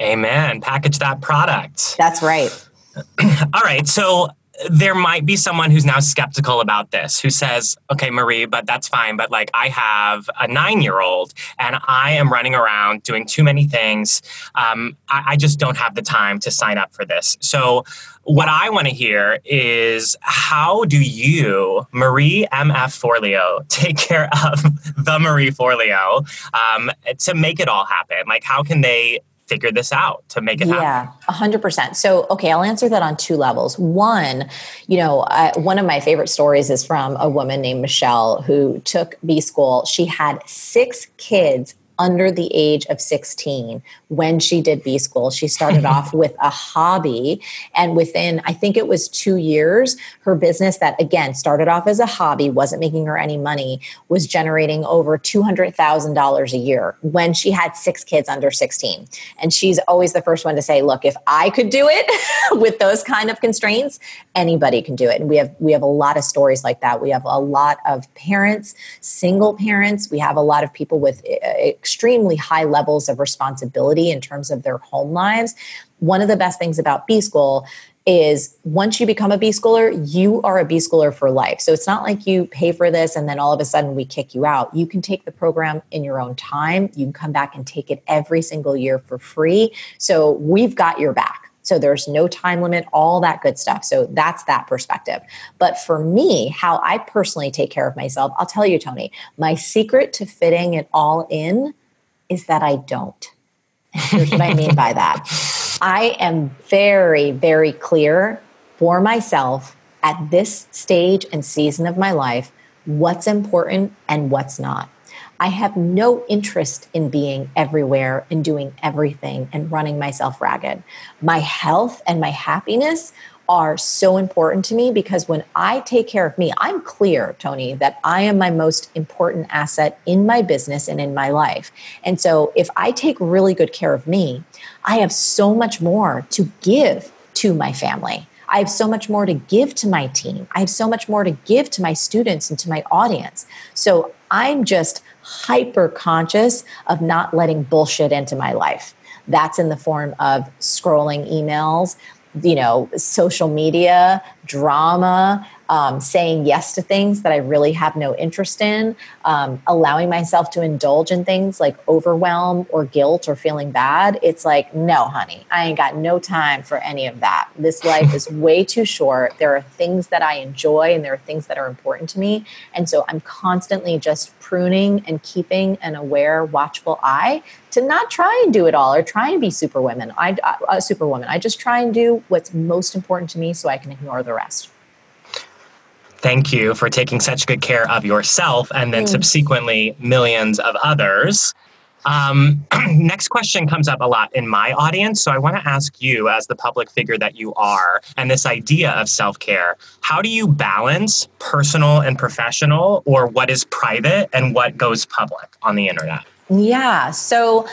Amen. Package that product. That's right. All right. So there might be someone who's now skeptical about this who says, okay, Marie, but that's fine. But like, I have a nine year old and I am running around doing too many things. Um, I, I just don't have the time to sign up for this. So, what I want to hear is how do you, Marie MF Forleo, take care of the Marie Forleo um, to make it all happen? Like, how can they figure this out to make it yeah, happen? Yeah, 100%. So, okay, I'll answer that on two levels. One, you know, I, one of my favorite stories is from a woman named Michelle who took B school. She had six kids under the age of 16 when she did B school. She started off with a hobby. And within, I think it was two years, her business that again started off as a hobby, wasn't making her any money, was generating over $200,000 a year when she had six kids under 16. And she's always the first one to say, look, if I could do it with those kind of constraints, anybody can do it. And we have, we have a lot of stories like that. We have a lot of parents, single parents. We have a lot of people with uh, extremely high levels of responsibility in terms of their home lives. One of the best things about B School is once you become a B schooler, you are a B schooler for life. So it's not like you pay for this and then all of a sudden we kick you out. You can take the program in your own time. You can come back and take it every single year for free. So we've got your back. So there's no time limit, all that good stuff. So that's that perspective. But for me, how I personally take care of myself, I'll tell you, Tony, my secret to fitting it all in is that I don't. Here's what I mean by that. I am very, very clear for myself at this stage and season of my life what's important and what's not. I have no interest in being everywhere and doing everything and running myself ragged. My health and my happiness are so important to me because when I take care of me, I'm clear, Tony, that I am my most important asset in my business and in my life. And so if I take really good care of me, I have so much more to give to my family. I have so much more to give to my team. I have so much more to give to my students and to my audience. So I'm just hyper conscious of not letting bullshit into my life. That's in the form of scrolling emails, you know, social media, drama, um, saying yes to things that I really have no interest in, um, allowing myself to indulge in things like overwhelm or guilt or feeling bad. It's like, no, honey, I ain't got no time for any of that. This life is way too short. There are things that I enjoy and there are things that are important to me. And so I'm constantly just pruning and keeping an aware, watchful eye to not try and do it all or try and be superwoman. I, a superwoman. I just try and do what's most important to me so I can ignore the rest thank you for taking such good care of yourself and then mm. subsequently millions of others. Um, next question comes up a lot in my audience. So I want to ask you, as the public figure that you are, and this idea of self care, how do you balance personal and professional, or what is private and what goes public on the internet? Yeah. So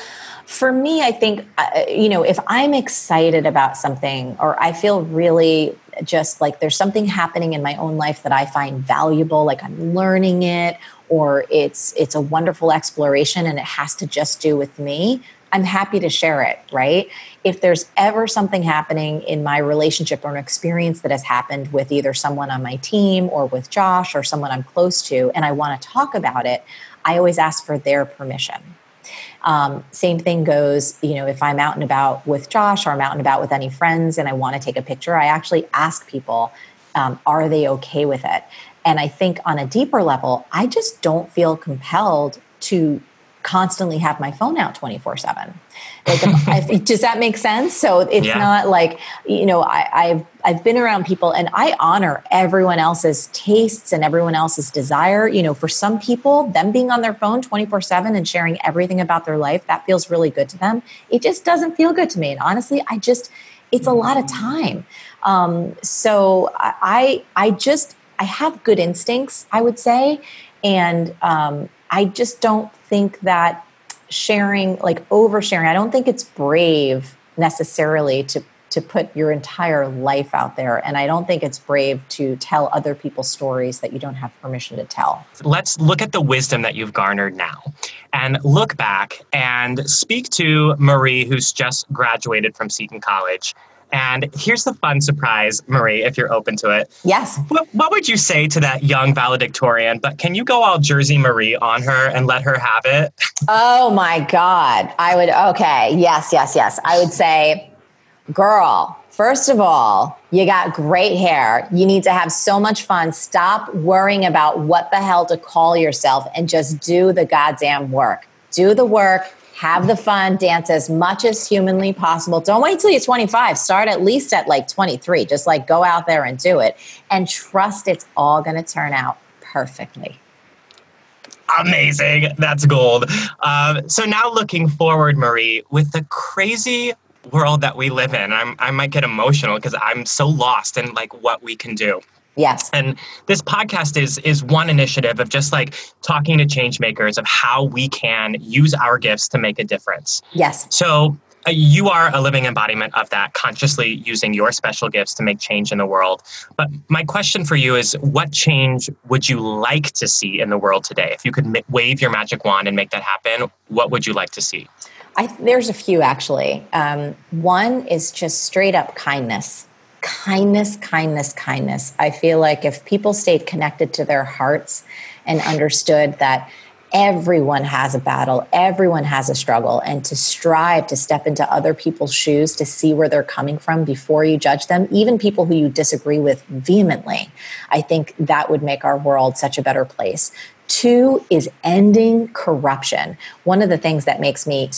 for me, I think, uh, you know, if I'm excited about something or I feel really just like there's something happening in my own life that I find valuable, like I'm learning it or it's it's a wonderful exploration and it has to just do with me, I'm happy to share it, right? If there's ever something happening in my relationship or an experience that has happened with either someone on my team or with Josh or someone I'm close to and I want to talk about it, I always ask for their permission um, same thing goes, you know, if I'm out and about with Josh or I'm out and about with any friends and I want to take a picture, I actually ask people, um, are they okay with it? And I think on a deeper level, I just don't feel compelled to constantly have my phone out 24 7 like if, does that make sense so it's yeah. not like you know I, have I've been around people and I honor everyone else's tastes and everyone else's desire. You know, for some people, them being on their phone 24 7 and sharing everything about their life, that feels really good to them. It just doesn't feel good to me. And honestly, I just, it's a lot of time. Um, so I, I just, I have good instincts, I would say. And um, I just don't think that sharing, like oversharing, I don't think it's brave necessarily to to put your entire life out there. And I don't think it's brave to tell other people's stories that you don't have permission to tell. Let's look at the wisdom that you've garnered now and look back and speak to Marie, who's just graduated from Seton College. And here's the fun surprise, Marie, if you're open to it. Yes. What, what, would you say to that young valedictorian? But can you go all Jersey Marie on her and let her have it? Oh my God. I would, okay. Yes, yes, yes. I would say, girl, first of all, you got great hair. You need to have so much fun. Stop worrying about what the hell to call yourself and just do the goddamn work. Do the work, have the fun, dance as much as humanly possible. Don't wait till you're 25. Start at least at like 23. Just like go out there and do it and trust it's all going to turn out perfectly amazing. That's gold. Um, so now looking forward, Marie, with the crazy world that we live in. I'm, I might get emotional because I'm so lost in like what we can do. Yes. And this podcast is is one initiative of just like talking to change makers of how we can use our gifts to make a difference. Yes. So uh, you are a living embodiment of that, consciously using your special gifts to make change in the world. But my question for you is what change would you like to see in the world today? If you could ma- wave your magic wand and make that happen, what would you like to see? I, there's a few actually. Um, one is just straight up kindness. Kindness, kindness, kindness. I feel like if people stayed connected to their hearts and understood that everyone has a battle, everyone has a struggle, and to strive to step into other people's shoes to see where they're coming from before you judge them, even people who you disagree with vehemently, I think that would make our world such a better place Two is ending corruption. One of the things that makes me,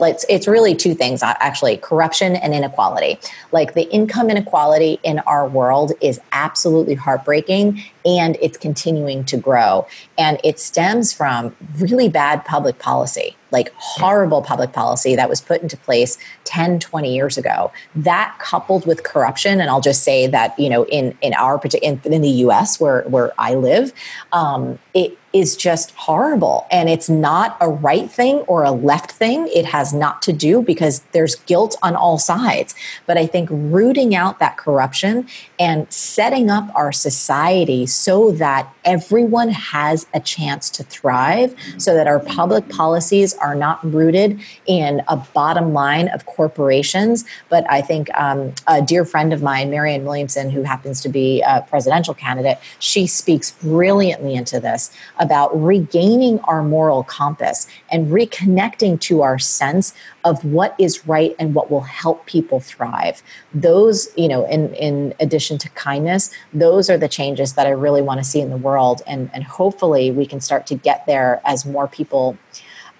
like, it's really two things actually corruption and inequality. Like the income inequality in our world is absolutely heartbreaking and it's continuing to grow. And it stems from really bad public policy, like horrible public policy that was put into place 10, 20 years ago. That coupled with corruption, and I'll just say that, you know, in, in our particular, in, in the US where, where I live, um, it, is just horrible. And it's not a right thing or a left thing. It has not to do because there's guilt on all sides. But I think rooting out that corruption and setting up our society so that everyone has a chance to thrive, so that our public policies are not rooted in a bottom line of corporations. But I think um, a dear friend of mine, Marianne Williamson, who happens to be a presidential candidate, she speaks brilliantly into this about regaining our moral compass and reconnecting to our sense of what is right and what will help people thrive. Those, you know, in, in addition to kindness, those are the changes that I really want to see in the world. And, and hopefully we can start to get there as more people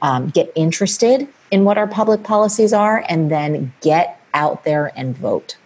um, get interested in what our public policies are and then get out there and vote.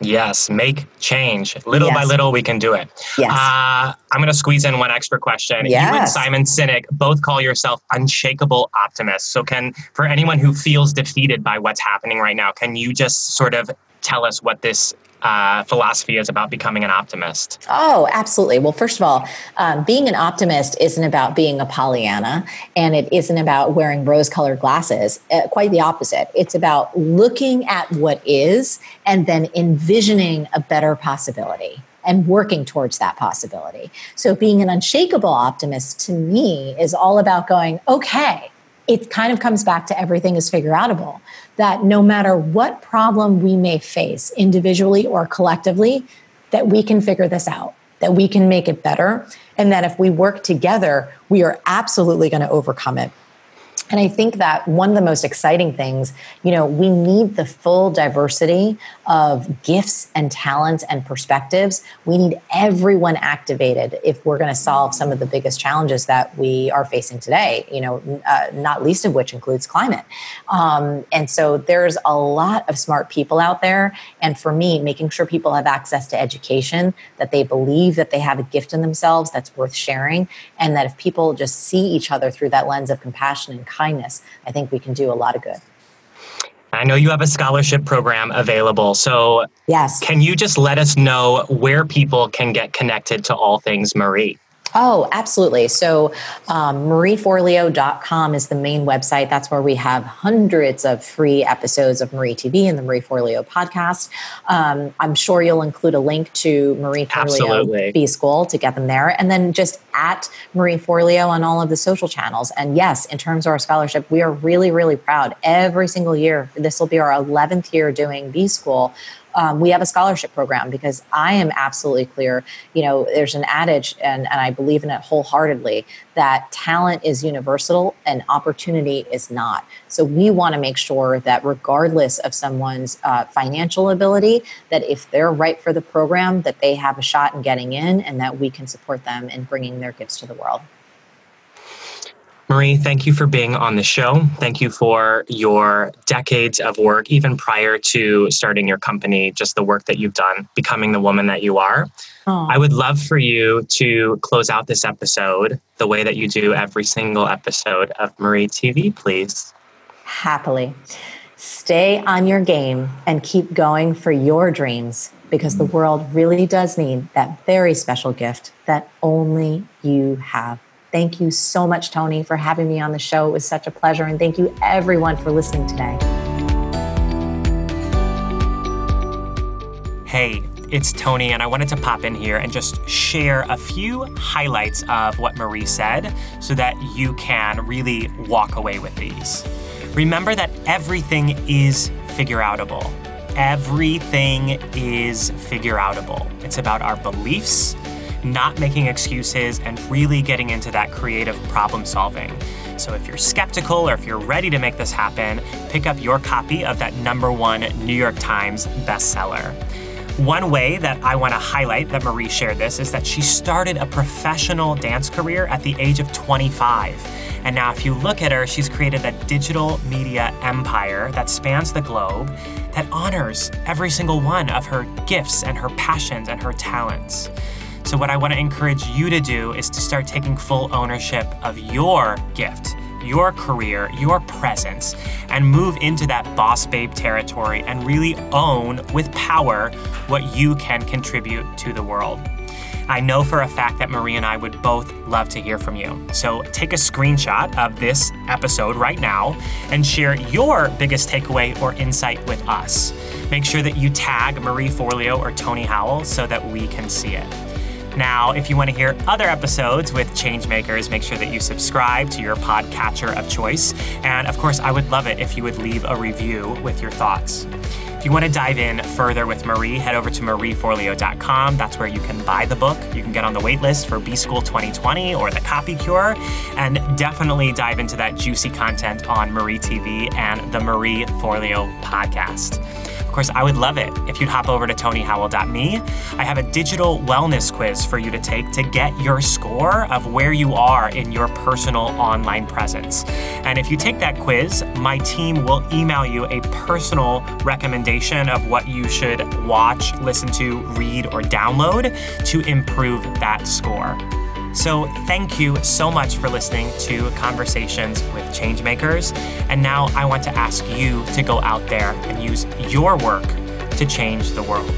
Yes, make change. Little yes. by little, we can do it. Yes. Uh, I'm going to squeeze in one extra question. Yes. You and Simon Sinek both call yourself unshakable optimists. So, can for anyone who feels defeated by what's happening right now, can you just sort of tell us what this uh, philosophy is about becoming an optimist? Oh, absolutely. Well, first of all, um, being an optimist isn't about being a Pollyanna and it isn't about wearing rose colored glasses. Uh, quite the opposite. It's about looking at what is and then envisioning a better possibility and working towards that possibility. So, being an unshakable optimist to me is all about going, okay, it kind of comes back to everything is figure outable that no matter what problem we may face individually or collectively, that we can figure this out, that we can make it better, and that if we work together, we are absolutely going to overcome it. And I think that one of the most exciting things, you know, we need the full diversity of gifts and talents and perspectives. We need everyone activated if we're going to solve some of the biggest challenges that we are facing today, you know, uh, not least of which includes climate. Um, and so there's a lot of smart people out there. And for me, making sure people have access to education, that they believe that they have a gift in themselves that's worth sharing, and that if people just see each other through that lens of compassion and kindness, I think we can do a lot of good. I know you have a scholarship program available. So, yes. Can you just let us know where people can get connected to all things Marie? Oh, absolutely. So, um, marieforleo.com is the main website. That's where we have hundreds of free episodes of Marie TV and the Marie Forleo podcast. Um, I'm sure you'll include a link to Marie Forleo B School to get them there. And then just at Marie Forleo on all of the social channels. And yes, in terms of our scholarship, we are really, really proud. Every single year, this will be our 11th year doing B School um, we have a scholarship program because I am absolutely clear. You know, there's an adage, and, and I believe in it wholeheartedly, that talent is universal and opportunity is not. So we want to make sure that regardless of someone's uh, financial ability, that if they're right for the program, that they have a shot in getting in and that we can support them in bringing their gifts to the world. Marie, thank you for being on the show. Thank you for your decades of work, even prior to starting your company, just the work that you've done, becoming the woman that you are. Aww. I would love for you to close out this episode the way that you do every single episode of Marie TV, please. Happily. Stay on your game and keep going for your dreams because the world really does need that very special gift that only you have. Thank you so much, Tony, for having me on the show. It was such a pleasure. And thank you, everyone, for listening today. Hey, it's Tony, and I wanted to pop in here and just share a few highlights of what Marie said so that you can really walk away with these. Remember that everything is figure outable. Everything is figure outable. It's about our beliefs, not making excuses, and really getting into that creative problem solving. So if you're skeptical or if you're ready to make this happen, pick up your copy of that number one New York Times bestseller. One way that I want to highlight that Marie shared this is that she started a professional dance career at the age of 25. And now, if you look at her, she's created a digital media empire that spans the globe that honors every single one of her gifts and her passions and her talents. So, what I want to encourage you to do is to start taking full ownership of your gift your career, your presence, and move into that boss babe territory and really own with power what you can contribute to the world. I know for a fact that Marie and I would both love to hear from you. So take a screenshot of this episode right now and share your biggest takeaway or insight with us. Make sure that you tag Marie Forleo or Tony Howell so that we can see it. Now, if you want to hear other episodes with Changemakers, make sure that you subscribe to your podcatcher of choice. And of course, I would love it if you would leave a review with your thoughts. If you want to dive in further with Marie, head over to marieforleo.com. That's where you can buy the book. You can get on the waitlist for B School 2020 or the Copy Cure, and definitely dive into that juicy content on Marie TV and the Marie Forleo podcast. Of course, I would love it if you'd hop over to tonyhowell.me. I have a digital wellness quiz for you to take to get your score of where you are in your personal online presence. And if you take that quiz, my team will email you a personal recommendation of what you should watch, listen to, read, or download to improve that score. So, thank you so much for listening to Conversations with Changemakers. And now I want to ask you to go out there and use your work to change the world.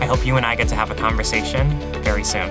I hope you and I get to have a conversation very soon.